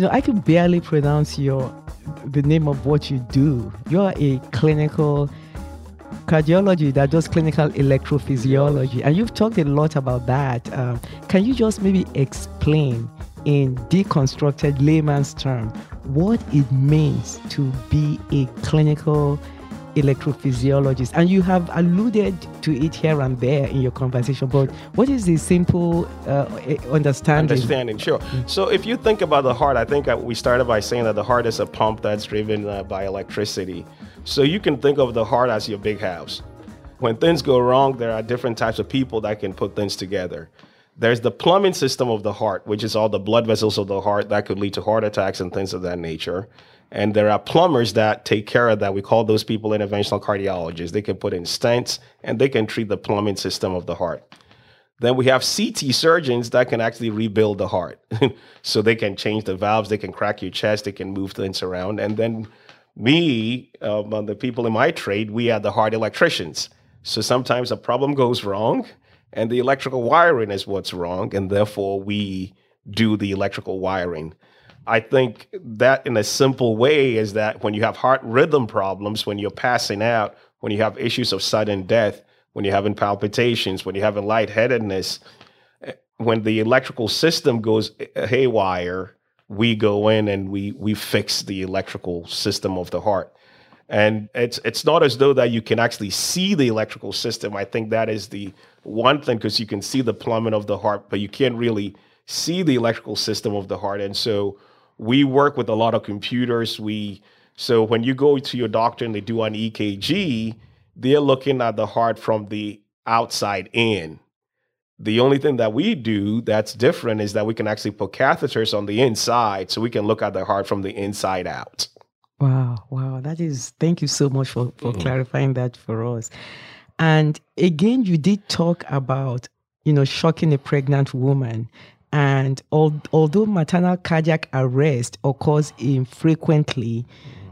you know, I can barely pronounce your the name of what you do. You're a clinical cardiology that does clinical electrophysiology, and you've talked a lot about that. Um, can you just maybe explain in deconstructed layman's term what it means to be a clinical electrophysiologist and you have alluded to it here and there in your conversation but what is the simple uh, understanding? Understanding sure. So if you think about the heart i think we started by saying that the heart is a pump that's driven uh, by electricity. So you can think of the heart as your big house. When things go wrong there are different types of people that can put things together. There's the plumbing system of the heart, which is all the blood vessels of the heart that could lead to heart attacks and things of that nature. And there are plumbers that take care of that. We call those people interventional cardiologists. They can put in stents and they can treat the plumbing system of the heart. Then we have CT surgeons that can actually rebuild the heart. so they can change the valves, they can crack your chest, they can move things around. And then me, um, the people in my trade, we are the heart electricians. So sometimes a problem goes wrong and the electrical wiring is what's wrong, and therefore we do the electrical wiring. I think that, in a simple way, is that when you have heart rhythm problems, when you're passing out, when you have issues of sudden death, when you're having palpitations, when you're having lightheadedness, eh, when the electrical system goes eh, haywire, we go in and we we fix the electrical system of the heart. And it's it's not as though that you can actually see the electrical system. I think that is the one thing because you can see the plumbing of the heart, but you can't really see the electrical system of the heart. And so we work with a lot of computers. We so when you go to your doctor and they do an EKG, they're looking at the heart from the outside in. The only thing that we do that's different is that we can actually put catheters on the inside so we can look at the heart from the inside out. Wow, wow. That is thank you so much for, for mm-hmm. clarifying that for us. And again, you did talk about, you know, shocking a pregnant woman. And al- although maternal cardiac arrest occurs infrequently,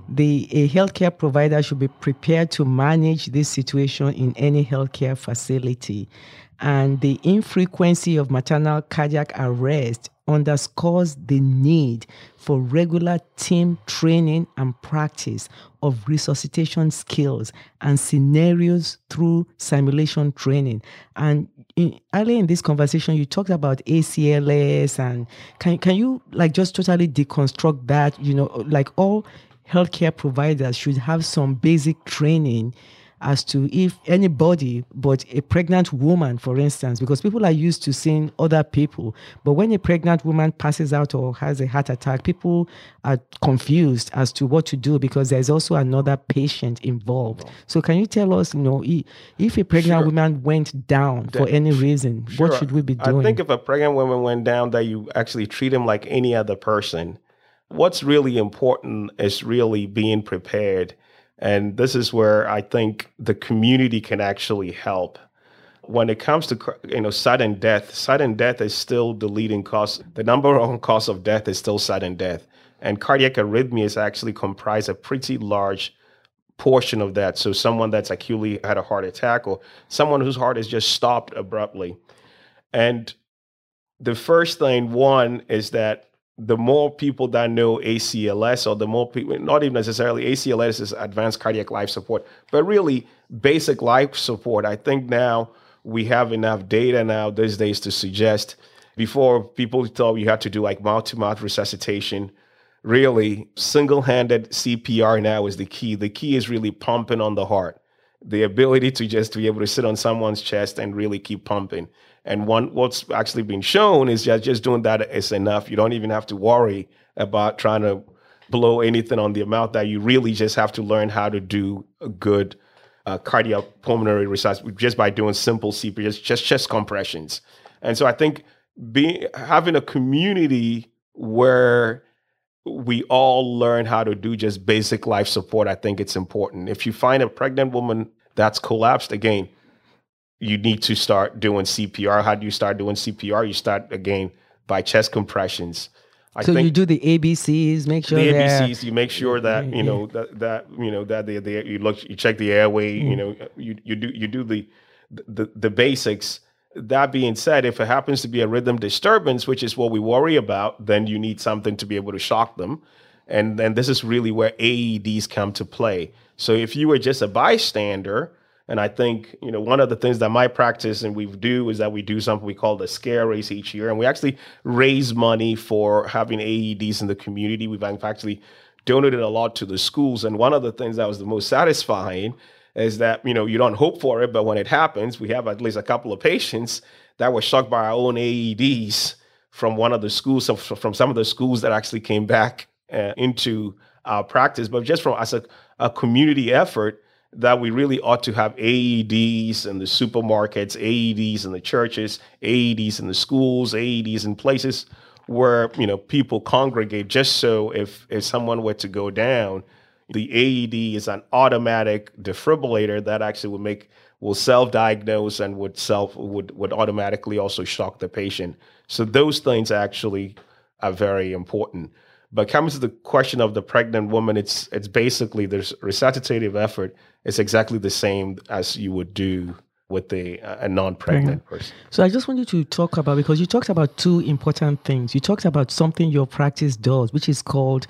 the a healthcare provider should be prepared to manage this situation in any healthcare facility. And the infrequency of maternal cardiac arrest underscores the need for regular team training and practice of resuscitation skills and scenarios through simulation training. And in, earlier in this conversation, you talked about ACLS, and can can you like just totally deconstruct that? You know, like all healthcare providers should have some basic training as to if anybody but a pregnant woman, for instance, because people are used to seeing other people. But when a pregnant woman passes out or has a heart attack, people are confused as to what to do because there's also another patient involved. So, can you tell us, you know, if a pregnant sure. woman went down that, for any reason, sure. what should we be doing? I think if a pregnant woman went down, that you actually treat him like any other person. What's really important is really being prepared and this is where I think the community can actually help. When it comes to you know sudden death, sudden death is still the leading cause. The number one cause of death is still sudden death, and cardiac arrhythmias actually comprise a pretty large portion of that. So someone that's acutely had a heart attack, or someone whose heart has just stopped abruptly, and the first thing one is that the more people that know ACLS, or the more people, not even necessarily ACLS is advanced cardiac life support, but really basic life support. I think now we have enough data now these days to suggest before people thought you had to do like mouth to mouth resuscitation. Really, single handed CPR now is the key. The key is really pumping on the heart, the ability to just be able to sit on someone's chest and really keep pumping. And one, what's actually been shown is just doing that is enough. You don't even have to worry about trying to blow anything on the amount that you really just have to learn how to do a good uh, cardiopulmonary resuscitation just by doing simple CPR, just, just chest compressions. And so I think being having a community where we all learn how to do just basic life support, I think it's important. If you find a pregnant woman that's collapsed, again, you need to start doing CPR. How do you start doing CPR? You start again by chest compressions. I so you do the ABCs, make sure the ABCs. You make sure that you know that that you know that the, the you look you check the airway. Mm. You know you you do you do the the the basics, that being said, if it happens to be a rhythm disturbance, which is what we worry about, then you need something to be able to shock them. And then this is really where AEDs come to play. So if you were just a bystander, and I think, you know, one of the things that my practice and we do is that we do something we call the scare race each year. And we actually raise money for having AEDs in the community. We've actually donated a lot to the schools. And one of the things that was the most satisfying is that, you know, you don't hope for it, but when it happens, we have at least a couple of patients that were shocked by our own AEDs from one of the schools, from some of the schools that actually came back uh, into our practice. But just from as a, a community effort, that we really ought to have AEDs in the supermarkets, AEDs in the churches, AEDs in the schools, AEDs in places where you know people congregate just so if if someone were to go down, the AED is an automatic defibrillator that actually will make will self-diagnose and would self would would automatically also shock the patient. So those things actually are very important. But coming to the question of the pregnant woman, it's it's basically there's resuscitative effort. It's exactly the same as you would do with a, a non-pregnant mm-hmm. person. So I just wanted to talk about because you talked about two important things. You talked about something your practice does, which is called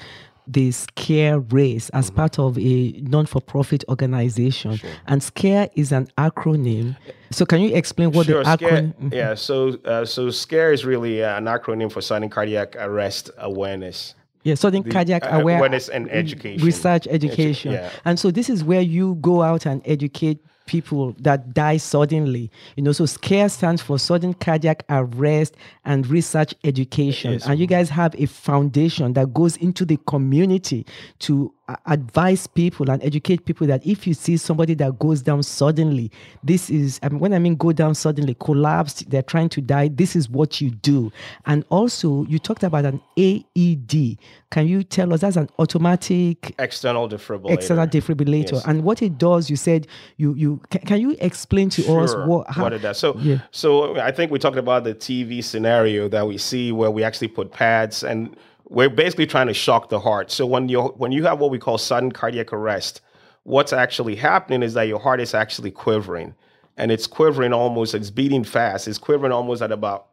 the SCARE race as mm-hmm. part of a non-for-profit organization. Sure. And SCARE is an acronym. So can you explain what sure, the acronym? Mm-hmm. Yeah, so uh, so SCARE is really an acronym for sudden cardiac arrest awareness. Yeah, sudden the, cardiac uh, awareness and education. Research education. Edu- yeah. And so this is where you go out and educate people that die suddenly. You know, so SCARE stands for sudden cardiac arrest and research education. Yes. And you guys have a foundation that goes into the community to advise people and educate people that if you see somebody that goes down suddenly, this is, I mean, when I mean go down suddenly, collapsed, they're trying to die, this is what you do. And also, you talked about an AED. Can you tell us that's an automatic external defibrillator? External defibrillator. Yes. And what it does, you said, you, you can, can you explain to sure, us what, how, what it does? So, yeah. so I think we talked about the TV scenario that we see where we actually put pads and we're basically trying to shock the heart. So when you when you have what we call sudden cardiac arrest, what's actually happening is that your heart is actually quivering, and it's quivering almost. It's beating fast. It's quivering almost at about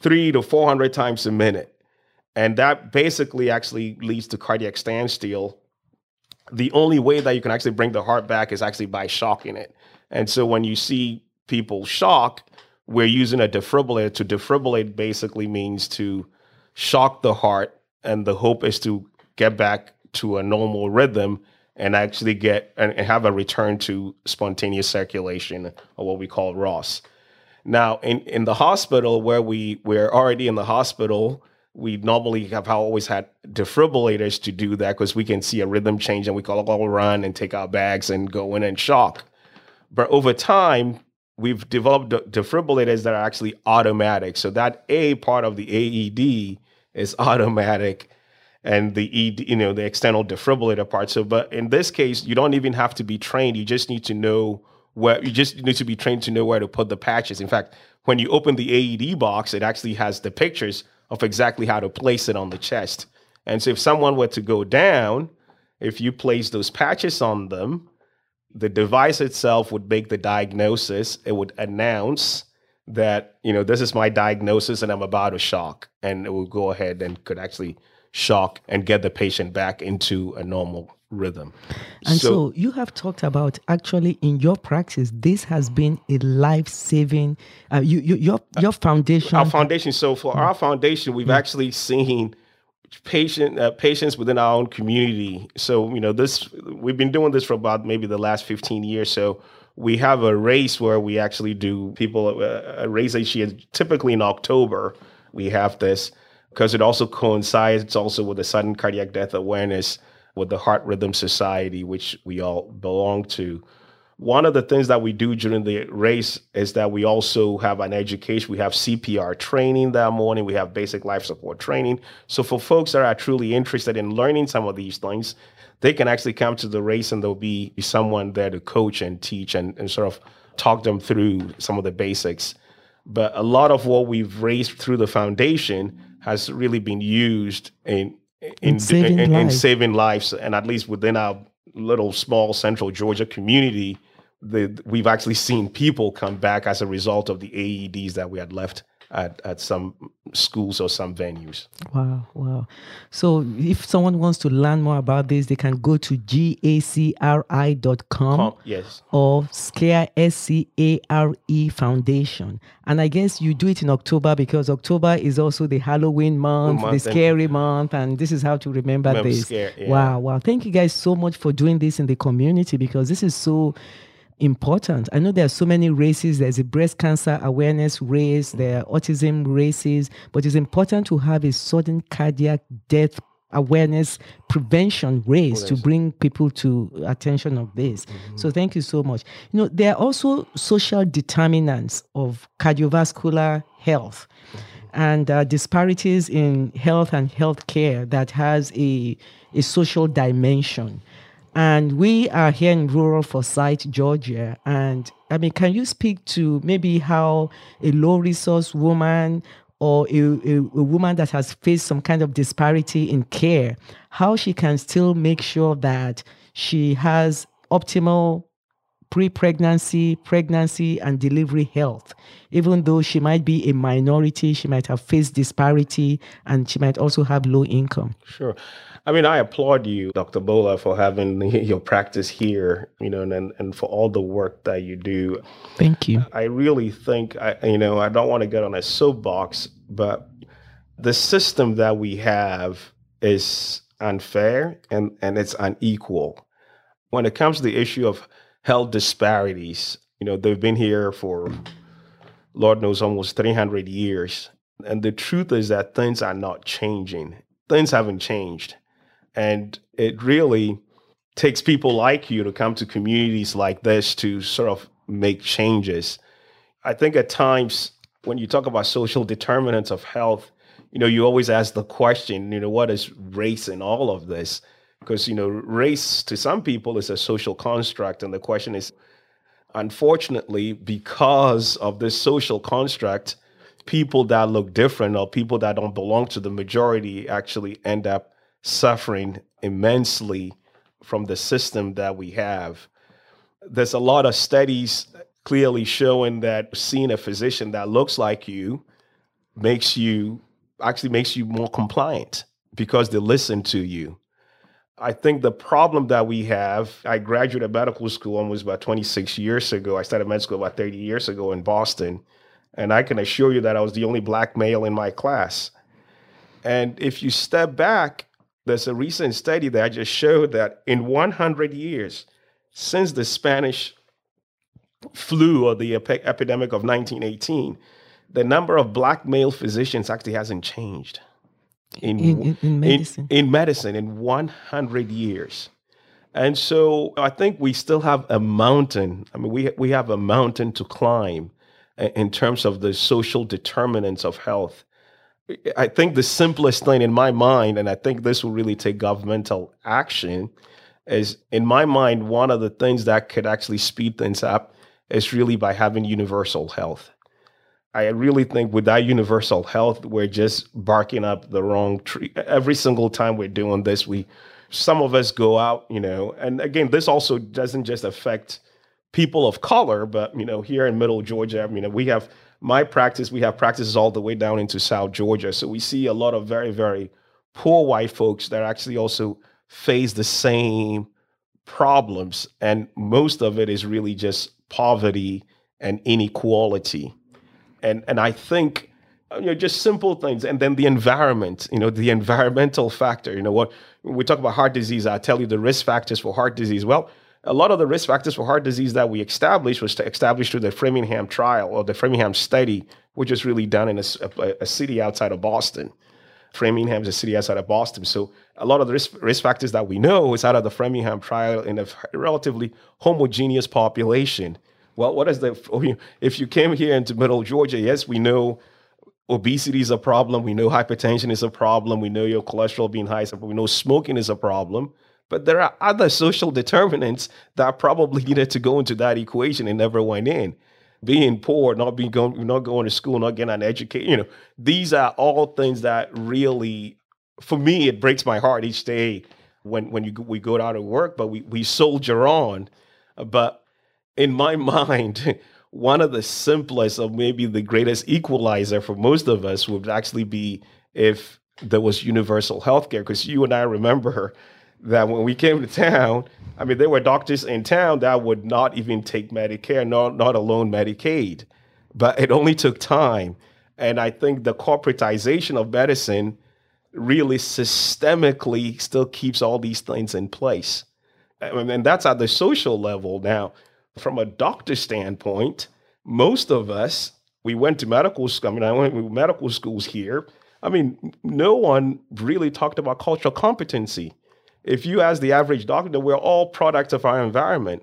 three to four hundred times a minute, and that basically actually leads to cardiac standstill. The only way that you can actually bring the heart back is actually by shocking it. And so when you see people shock, we're using a defibrillator. To defibrillate basically means to shock the heart, and the hope is to get back to a normal rhythm and actually get and, have a return to spontaneous circulation or what we call ROS. Now, in, in the hospital where we we're already in the hospital, we normally have always had defibrillators to do that because we can see a rhythm change and we call all run and take our bags and go in and shock. But over time, we've developed defibrillators that are actually automatic. So that A part of the AED is automatic and the ED, you know, the external defibrillator part. So, but in this case, you don't even have to be trained. You just need to know where you just need to be trained to know where to put the patches. In fact, when you open the AED box, it actually has the pictures of exactly how to place it on the chest. And so if someone were to go down, if you place those patches on them, the device itself would make the diagnosis. It would announce that you know this is my diagnosis and i'm about to shock. And it will go ahead and could actually shock and get the patient back into a normal rhythm. And so, so you have talked about actually in your practice this has been a life-saving uh, you, you, your your foundation. our foundation. So for our foundation we've actually seen patient uh, patients within our own community. So you know this we've been doing this for about maybe the last 15 years. So we have a race where we actually do people uh, a race each year. Typically in October, we have this because it also coincides also with the sudden cardiac death awareness with the Heart Rhythm Society, which we all belong to. One of the things that we do during the race is that we also have an education. We have CPR training that morning. We have basic life support training. So for folks that are truly interested in learning some of these things, they can actually come to the race and there'll be someone there to coach and teach and, and sort of talk them through some of the basics. But a lot of what we've raised through the foundation has really been used in in, in, saving, in, in saving lives, and at least within our little small central Georgia community, the, we've actually seen people come back as a result of the AEDs that we had left at, at some schools or some venues. Wow, wow. So if someone wants to learn more about this, they can go to gacri.com Com- yes. or SCARE, S-C-A-R-E Foundation. And I guess you do it in October because October is also the Halloween month, month the and- scary month, and this is how to remember, Remember this. scare, yeah. Wow, wow. Thank you guys so much for doing this in the community because this is so important. I know there are so many races. There's a breast cancer awareness race, there are autism races, but it's important to have a sudden cardiac death awareness prevention race to bring people to attention of this. So thank you so much. You know, there are also social determinants of cardiovascular health and uh, disparities in health and healthcare that has a, a social dimension. And we are here in rural Forsyth, Georgia. And I mean, can you speak to maybe how a low resource woman or a, a, a woman that has faced some kind of disparity in care, how she can still make sure that she has optimal pre pregnancy, pregnancy, and delivery health. Even though she might be a minority, she might have faced disparity, and she might also have low income. Sure. I mean, I applaud you, Dr. Bola, for having your practice here, you know, and, and for all the work that you do. Thank you. I really think, I, you know, I don't want to get on a soapbox, but the system that we have is unfair and, and it's unequal. When it comes to the issue of health disparities, you know, they've been here for, Lord knows, almost 300 years. And the truth is that things are not changing. Things haven't changed. And it really takes people like you to come to communities like this to sort of make changes. I think at times when you talk about social determinants of health, you know, you always ask the question, you know, what is race in all of this? Because, you know, race to some people is a social construct. And the question is, unfortunately, because of this social construct, people that look different or people that don't belong to the majority actually end up suffering immensely from the system that we have. There's a lot of studies clearly showing that seeing a physician that looks like you makes you actually makes you more compliant because they listen to you. I think the problem that we have, I graduated medical school almost about 26 years ago. I started med school about 30 years ago in Boston. And I can assure you that I was the only black male in my class. And if you step back, there's a recent study that just showed that in 100 years, since the Spanish flu or the epi- epidemic of 1918, the number of black male physicians actually hasn't changed In, in, in medicine. in, in medicine in 100 years. And so I think we still have a mountain. I mean, we, we have a mountain to climb in terms of the social determinants of health. I think the simplest thing in my mind, and I think this will really take governmental action, is in my mind, one of the things that could actually speed things up is really by having universal health. I really think without universal health, we're just barking up the wrong tree. Every single time we're doing this, we some of us go out, you know, and again, this also doesn't just affect people of color, but you know, here in Middle Georgia, I mean, we have my practice, we have practices all the way down into South Georgia. So we see a lot of very, very poor white folks that actually also face the same problems. And most of it is really just poverty and inequality. And and I think you know just simple things and then the environment you know the environmental factor you know what we talk about heart disease i tell you the risk factors for heart disease well a lot of the risk factors for heart disease that we established was to establish through the framingham trial or the framingham study which was really done in a city outside of boston framingham is a city outside of boston so a lot of the risk, risk factors that we know is out of the framingham trial in a relatively homogeneous population well what is the if you came here into middle georgia yes we know obesity is a problem. We know hypertension is a problem. We know your cholesterol being high. a- We know smoking is a problem. But there are other social determinants that probably needed to go into that equation and never went in. Being poor, not being going, not going to school, not getting an education. You know, these are all things that really, for me, it breaks my heart each day when when you we go out to work. But we we soldier on. But in my mind, one of the simplest or maybe the greatest equalizer for most of us would actually be if there was universal health care. Because you and I remember that when we came to town, I mean, there were doctors in town that would not even take Medicare, not, not alone Medicaid. But it only took time. And I think the corporatization of medicine really systemically still keeps all these things in place. And that's at the social level. Now, from a doctor standpoint, most of us, we went to medical school. I mean, I went to medical schools here. I mean, no one really talked about cultural competency if you ask the average doctor, we're all products of our environment.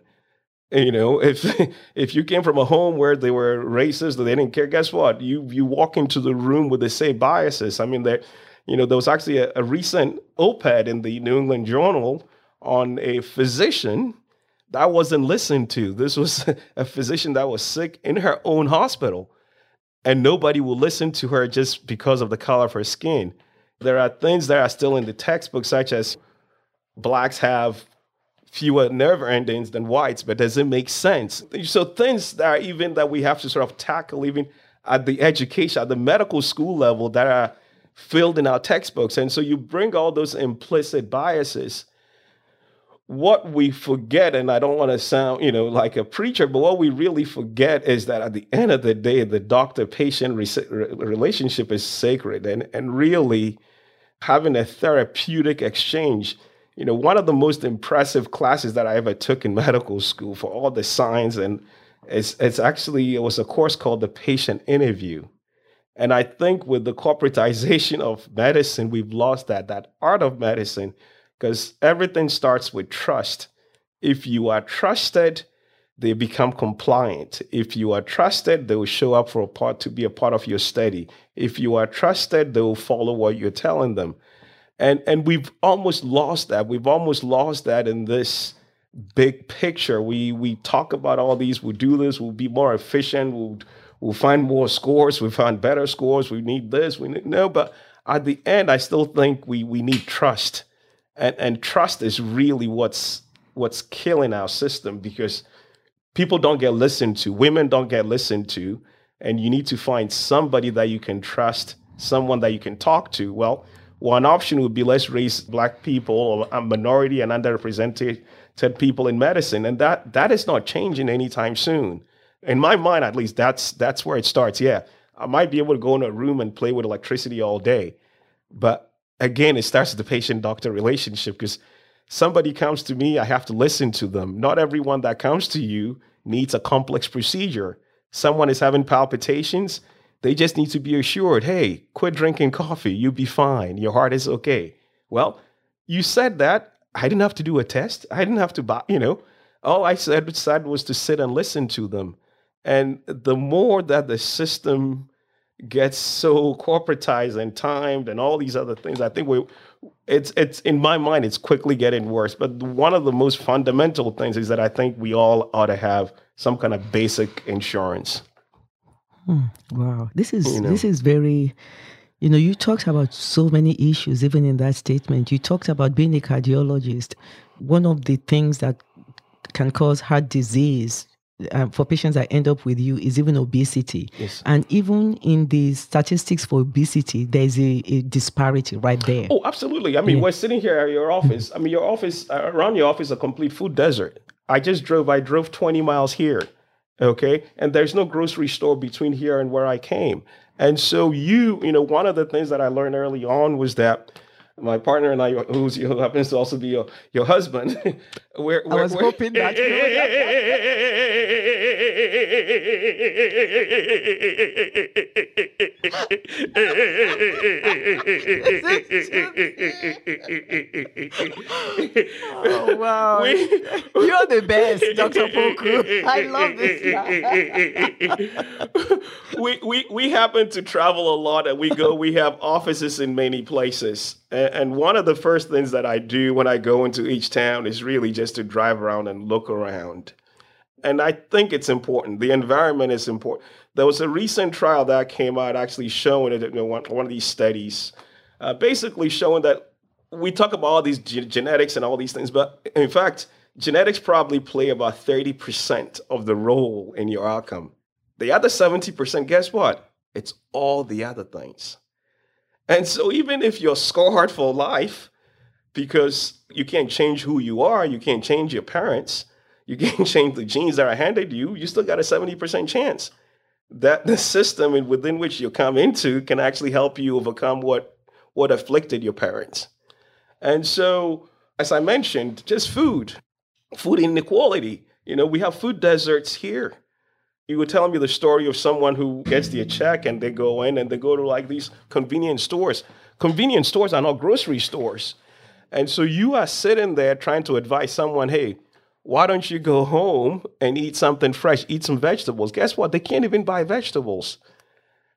You know, if if you came from a home where they were racist or they didn't care, guess what? You you walk into the room with the same biases. I mean, there, you know, there was actually a, a recent op-ed in the New England Journal on a physician that wasn't listened to. This was a physician that was sick in her own hospital, and nobody will listen to her just because of the color of her skin. There are things that are still in the textbook, such as blacks have fewer nerve endings than whites, but does it make sense? So things that are even that we have to sort of tackle even at the education, at the medical school level that are filled in our textbooks. And so you bring all those implicit biases. What we forget, and I don't want to sound, you know, like a preacher, but what we really forget is that at the end of the day, the doctor-patient re- relationship is sacred, and and really having a therapeutic exchange you know, one of the most impressive classes that I ever took in medical school for all the science and it's it's actually it was a course called the patient interview. And I think with the corporatization of medicine, we've lost that that art of medicine because everything starts with trust. If you are trusted, they become compliant. If you are trusted, they will show up for a part to be a part of your study. If you are trusted, they will follow what you're telling them and and we've almost lost that. We've almost lost that in this big picture. We we talk about all these we'll do this we'll be more efficient we'll we'll find more scores we find better scores we need this we need no but at the end i still think we we need trust. And and trust is really what's what's killing our system because people don't get listened to women don't get listened to and you need to find somebody that you can trust someone that you can talk to. Well one option would be let's raise black people or a minority and underrepresented people in medicine. And that that is not changing anytime soon. In my mind, at least, that's that's where it starts. Yeah. I might be able to go in a room and play with electricity all day. But again, it starts with the patient doctor relationship because somebody comes to me, I have to listen to them. Not everyone that comes to you needs a complex procedure. Someone is having palpitations, they just need to be assured hey, quit drinking coffee. You'll be fine. Your heart is okay. Well, you said that. I didn't have to do a test. I didn't have to buy, you know. All I said, said was to sit and listen to them. And the more that the system gets so corporatized and timed and all these other things, I think we it's it's in my mind it's quickly getting worse. But one of the most fundamental things is that I think we all ought to have some kind of basic insurance. Hmm. Wow, this is you know. this is very. You know, you talked about so many issues, even in that statement. You talked about being a cardiologist. One of the things that can cause heart disease um, for patients that end up with you is even obesity. Yes. And even in the statistics for obesity, there's a, a disparity right there. Oh, absolutely. I mean, yeah. we're sitting here at your office. I mean, your office, uh, around your office, a complete food desert. I just drove, I drove 20 miles here okay? And there's no grocery store between here and where i came. And so you you know one of the things that i learned early on was that my partner and I, who's, who happens to also be your, your husband, we're, I was hoping that. oh wow! We, You're the best, Doctor Poku. I love this. we we we happen to travel a lot, and we go. We have offices in many places and one of the first things that I do when I go into each town is really just to drive around and look around. And I think it's important. The environment is important. There was a recent trial that came out actually showing it, one, one of these studies, uh, basically showing that we talk about all these ge- genetics and all these things, but in fact, genetics probably play about 30% of the role in your outcome. The other 70%, guess what? It's all the other things. And so even if you're scarred for life, because you can't change who you are, you can't change your parents, you can't change the genes that are handed you, you still got a 70% chance that the system within which you come into can actually help you overcome what what afflicted your parents. And so, as I mentioned, just food, food inequality. You know, we have food deserts here. You were telling me the story of someone who gets their check and they go in and they go to like these convenience stores. Convenience stores are not grocery stores. And so you are sitting there trying to advise someone, hey, why don't you go home and eat something fresh, eat some vegetables? Guess what? They can't even buy vegetables.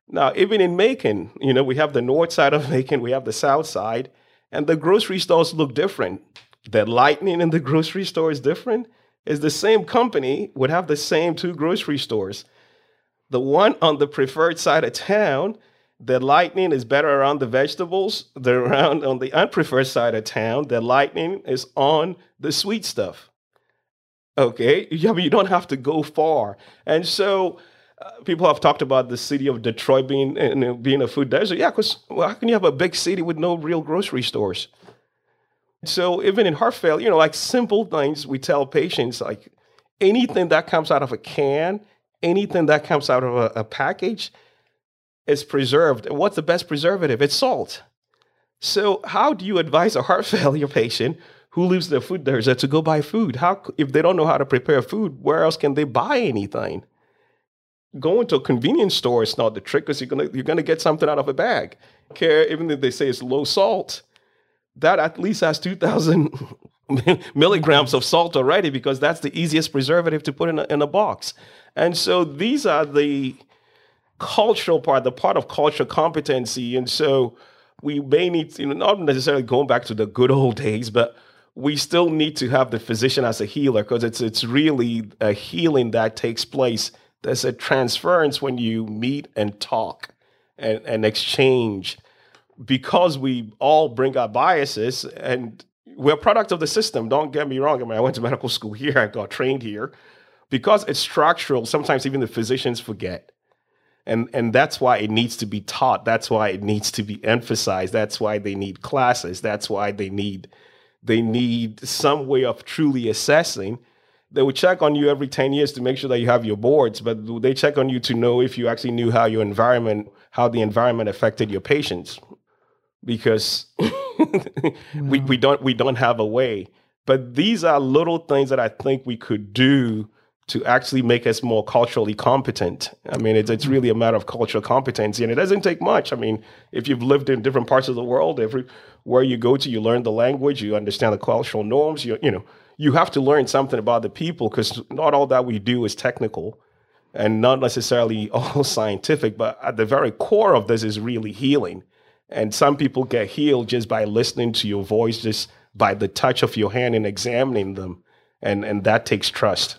Now, even in Macon, you know, we have the north side of Macon, we have the south side, and the grocery stores look different. The lightning in the grocery store is different. Is the same company would have the same two grocery stores. The one on the preferred side of town, the lightning is better around the vegetables. The around on the unpreferred side of town, the lightning is on the sweet stuff. Okay, mean you don't have to go far, and so uh, people have talked about the city of Detroit being uh, being a food desert. Yeah, because well, how can you have a big city with no real grocery stores? So even in heart failure, you know, like simple things we tell patients, like anything that comes out of a can, anything that comes out of a, a package, is preserved. And what's the best preservative? It's salt. So how do you advise a heart failure patient who in a food desert to go buy food? How if they don't know how to prepare food, where else can they buy anything? going to a convenience store is not the trick because you're gonna you're gonna get something out of a bag. Care even if they say it's low salt, that at least has two thousand milligrams of salt already because that's the easiest preservative to put in a, in a box. And so these are the cultural part, the part of cultural competency. And so we may need, you know, not necessarily going back to the good old days, but we still need to have the physician as a healer because it's it's really a healing that takes place there's a transference when you meet and talk and, and exchange because we all bring our biases and we're a product of the system. Don't get me wrong. I mean, I went to medical school here, I got trained here. Because it's structural, sometimes even the physicians forget. And, and that's why it needs to be taught. That's why it needs to be emphasized. That's why they need classes. That's why they need they need some way of truly assessing they would check on you every 10 years to make sure that you have your boards, but they check on you to know if you actually knew how your environment, how the environment affected your patients. Because we, we don't we don't have a way. But these are little things that I think we could do to actually make us more culturally competent. I mean, it's, it's really a matter of cultural competency, and it doesn't take much. I mean, if you've lived in different parts of the world, every where you go to, you learn the language, you understand the cultural norms. You you know, you have to learn something about the people because not all that we do is technical and not necessarily all scientific, but at the very core of this is really healing. And some people get healed just by listening to your voice, just by the touch of your hand and examining them. And, and that takes trust.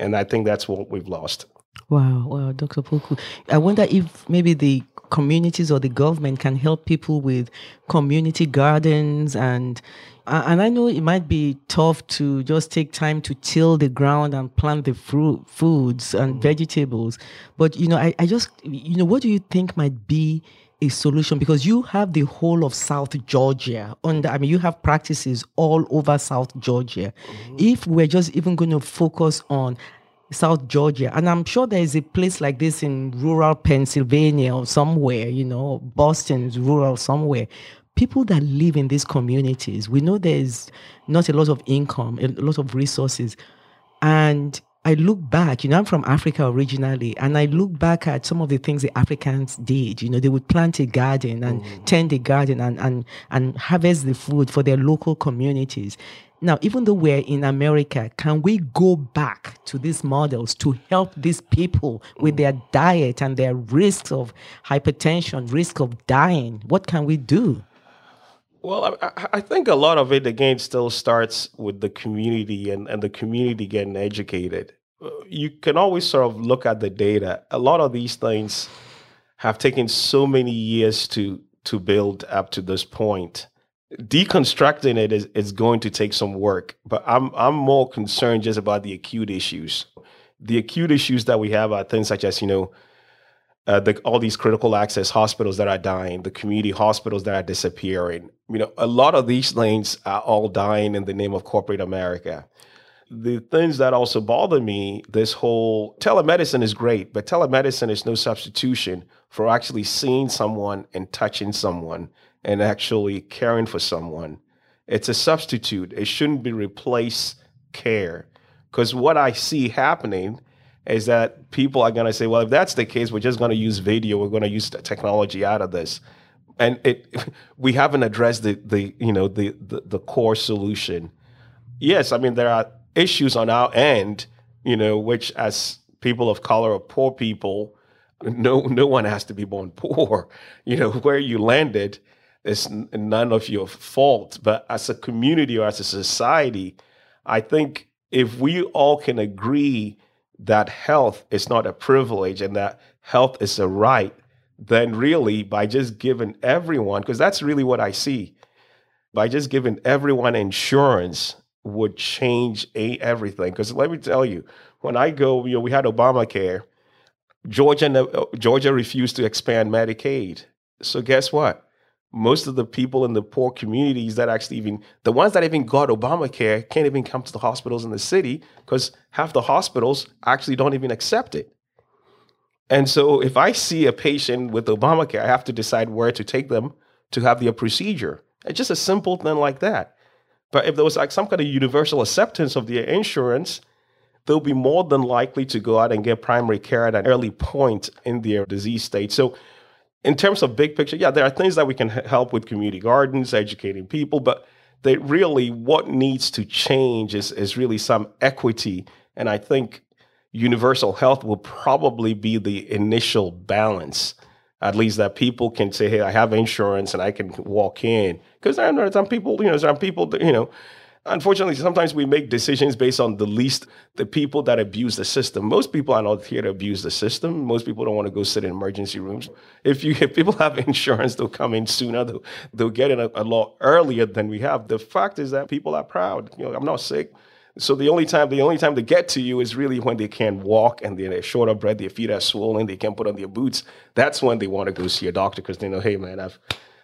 And I think that's what we've lost. Wow, wow, Dr. Poku. I wonder if maybe the communities or the government can help people with community gardens and and I know it might be tough to just take time to till the ground and plant the fruit, foods and mm. vegetables. But, you know, I, I just, you know, what do you think might be a solution? Because you have the whole of South Georgia under, I mean, you have practices all over South Georgia. Mm-hmm. If we're just even going to focus on South Georgia. And I'm sure there is a place like this in rural Pennsylvania or somewhere, you know, Boston's rural somewhere people that live in these communities, we know there's not a lot of income, a lot of resources. And I look back, you know, I'm from Africa originally, and I look back at some of the things the Africans did. You know, they would plant a garden and mm. tend the garden and, and, and harvest the food for their local communities. Now, even though we're in America, can we go back to these models to help these people with their diet and their risks of hypertension, risk of dying? What can we do? Well, I, I, think a lot of it again still starts with the community and, and the community getting educated. Uh, you can always sort of look at the data. A lot of these things have taken so many years to to build up to this point. deconstructing it is, is going to take some work, but I'm I'm more concerned just about the acute issues. The acute issues that we have are things such as, you know, uh, the, all these critical access hospitals that are dying, the community hospitals that are disappearing. You know, a lot of these lanes are all dying in the name of corporate America. The things that also bother me, this whole telemedicine is great, but telemedicine is no substitution for actually seeing someone and touching someone and actually caring for someone. It's a substitute. It shouldn't be replace care. Because what I see happening is that people are going to say, well, if that's the case, we're just going to use video. We're going to use technology out of this. And it, we haven't addressed the, the you know, the, the, the core solution. Yes, I mean, there are issues on our end, you know, which as people of color or poor people, no, no one has to be born poor. You know, where you landed is none of your fault. But as a community or as a society, I think if we all can agree that health is not a privilege and that health is a right, then really by just giving everyone, because that's really what I see, by just giving everyone insurance would change a, everything. Because let me tell you, when I go, you know, we had Obamacare. Georgia, uh, Georgia refused to expand Medicaid. So guess what? Most of the people in the poor communities that actually even the ones that even got Obamacare can't even come to the hospitals in the city because half the hospitals actually don't even accept it. And so if I see a patient with Obamacare, I have to decide where to take them to have their procedure. It's just a simple thing like that. But if there was like some kind of universal acceptance of their insurance, they'll be more than likely to go out and get primary care at an early point in their disease state. So in terms of big picture, yeah, there are things that we can help with community gardens, educating people, but they really what needs to change is is really some equity, and I think universal health will probably be the initial balance. At least that people can say, "Hey, I have insurance and I can walk in." Because there are some people, you know, some people, you know, Unfortunately, sometimes we make decisions based on the least, the people that abuse the system. Most people are not here to abuse the system. Most people don't want to go sit in emergency rooms. If you if people have insurance, they'll come in sooner. They'll, they'll get in a, a lot earlier than we have. The fact is that people are proud. You know, I'm not sick. So the only time the only time they get to you is really when they can't walk and they're short of breath, their feet are swollen, they can't put on their boots. That's when they want to go see a doctor because they know, hey man, I've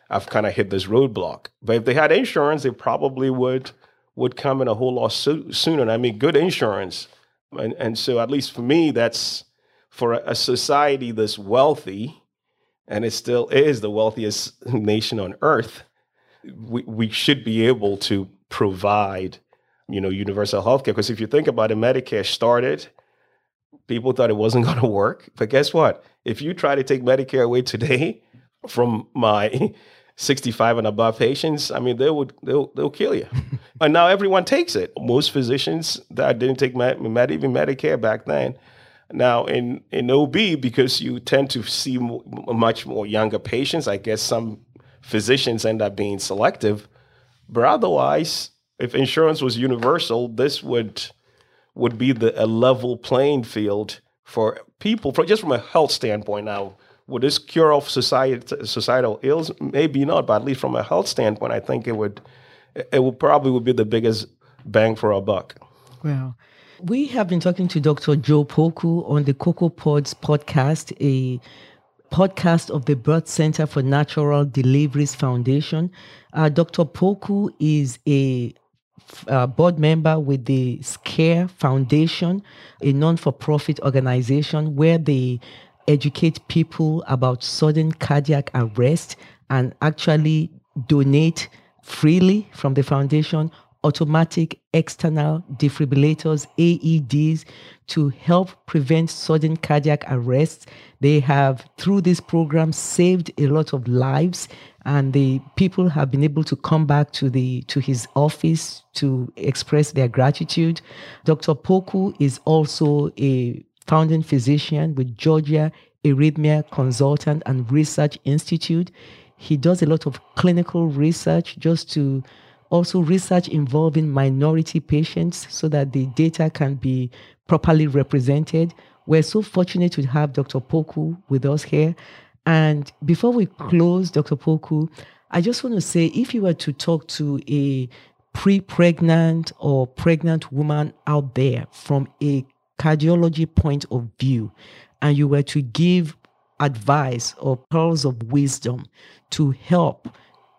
I've kind of hit this roadblock. But if they had insurance, they probably would would come in a whole lot so- sooner. And I mean, good insurance. And, and so, at least for me, that's for a, a society that's wealthy, and it still is the wealthiest nation on earth. We, we should be able to provide, you know, universal health care. Because if you think about it, Medicare started, people thought it wasn't going to work. But guess what? If you try to take Medicare away today from my 65 and above patients, I mean, they would they'll they'll kill you. and now everyone takes it. Most physicians that didn't take med, med, even Medicare back then. Now in in OB, because you tend to see much more younger patients, I guess some physicians end up being selective. But otherwise, if insurance was universal, this would would be the a level playing field for people, for just from a health standpoint. Now, would this cure off society, societal ills? Maybe not, but at least from a health standpoint, I think it would it would probably would be the biggest bang for our buck. Well, we have been talking to Dr. Joe Poku on the Cocoa Pods podcast, a podcast of the Birth Center for Natural Deliveries Foundation. Uh, Dr. Poku is a uh, board member with the SCARE Foundation, a non for profit organization where they educate people about sudden cardiac arrest and actually donate freely from the foundation automatic external defibrillators, AEDs, to help prevent sudden cardiac arrests. They have, through this program, saved a lot of lives, and the people have been able to come back to the to his office to express their gratitude. Dr. Poku is also a founding physician with Georgia Arrhythmia Consultant and Research Institute. He does a lot of clinical research just to also research involving minority patients so that the data can be properly represented. We're so fortunate to have Dr. Poku with us here. And before we close, Dr. Poku, I just want to say if you were to talk to a pre pregnant or pregnant woman out there from a cardiology point of view, and you were to give advice or pearls of wisdom to help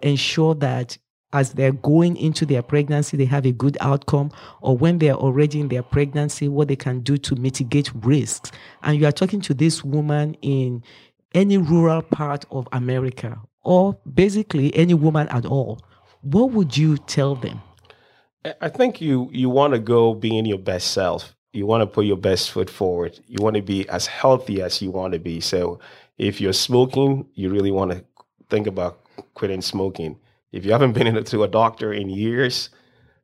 ensure that as they're going into their pregnancy, they have a good outcome, or when they're already in their pregnancy, what they can do to mitigate risks. And you are talking to this woman in any rural part of America, or basically any woman at all. What would you tell them? I think you you want to go being your best self. You want to put your best foot forward. You want to be as healthy as you want to be. So if you're smoking, you really want to think about quitting smoking if you haven't been to a doctor in years,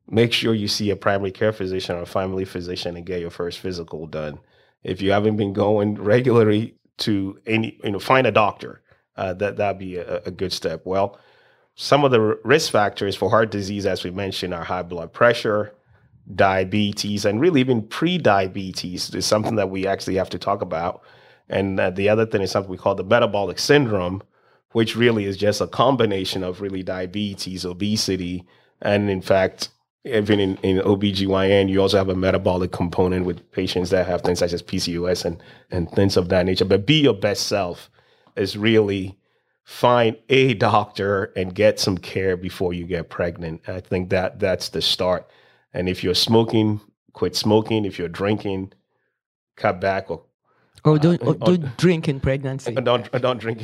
make sure you see a primary care physician or a family physician and get your first physical done. If you haven't been going regularly to any, you know, find a doctor. Uh, that that'd be a, a good step. Well, some of the risk factors for heart disease, as we mentioned, are high blood pressure, diabetes, and really even pre-diabetes is something that we actually have to talk about. And uh, the other thing is something we call the metabolic syndrome, which really is just a combination of really diabetes, obesity, and in fact, even in, in OBGYN, you also have a metabolic component with patients that have things such as PCOS and, and things of that nature. But be your best self is really find a doctor and get some care before you get pregnant. I think that that's the start. And if you're smoking, quit smoking. If you're drinking, cut back or or don't, uh, or don't drink in pregnancy. Don't don't drink.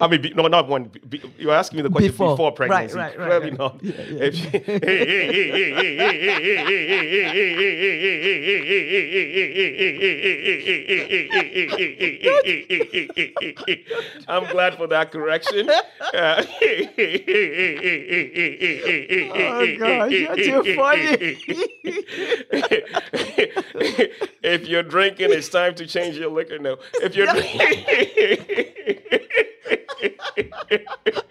I mean, no, not one. you're asking me the question before, before pregnancy. Right, right, right. right. not. Yeah, yeah. I'm glad for that correction. oh gosh, you're too funny. if you're drinking, it's time to change your liquor. No, if you're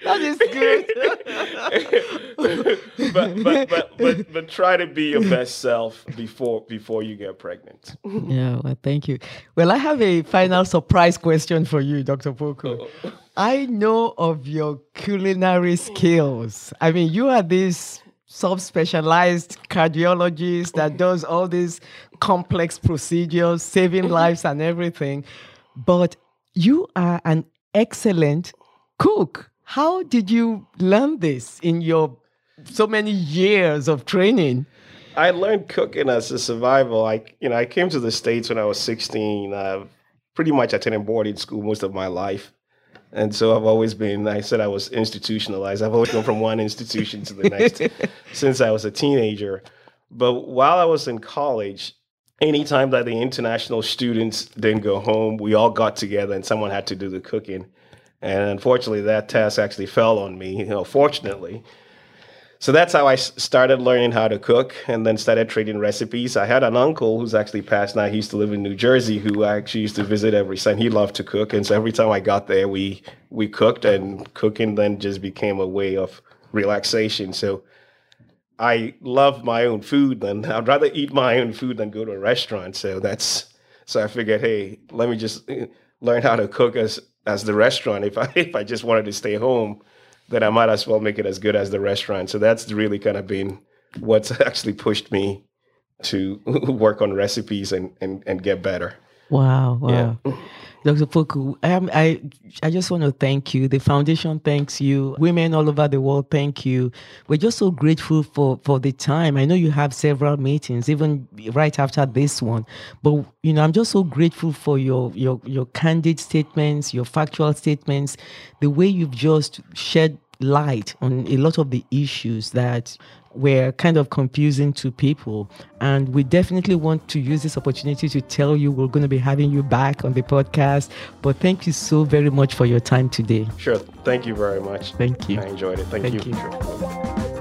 that is good. but, but, but but but try to be your best self before before you get pregnant. Yeah, well, thank you. Well, I have a final surprise question for you, Dr. Poku. I know of your culinary skills. I mean, you are this subspecialized cardiologist that does all these complex procedures, saving lives and everything. But you are an excellent cook. How did you learn this in your so many years of training? I learned cooking as a survival. I, you know, I came to the states when I was 16. Uh, pretty much attended boarding school most of my life, and so I've always been. I said I was institutionalized. I've always gone from one institution to the next since I was a teenager. But while I was in college, anytime that the international students didn't go home, we all got together and someone had to do the cooking. And unfortunately, that task actually fell on me, you know, fortunately. So that's how I started learning how to cook and then started trading recipes. I had an uncle who's actually passed now. He used to live in New Jersey who I actually used to visit every Sunday. He loved to cook. And so every time I got there, we, we cooked and cooking then just became a way of relaxation. So I love my own food, then I'd rather eat my own food than go to a restaurant. So that's so I figured, hey, let me just eh, learn how to cook as as the restaurant. If I if I just wanted to stay home, then I might as well make it as good as the restaurant. So that's really kind of been what's actually pushed me to work on recipes and and, and get better. Wow, wow. Yeah. Dr. Poku, um, I I just want to thank you. The foundation thanks you. Women all over the world thank you. We're just so grateful for for the time. I know you have several meetings, even right after this one. But you know, I'm just so grateful for your your your candid statements, your factual statements, the way you've just shed light on a lot of the issues that were kind of confusing to people. And we definitely want to use this opportunity to tell you we're going to be having you back on the podcast. But thank you so very much for your time today. Sure. Thank you very much. Thank you. I enjoyed it. Thank, thank you. you. Sure.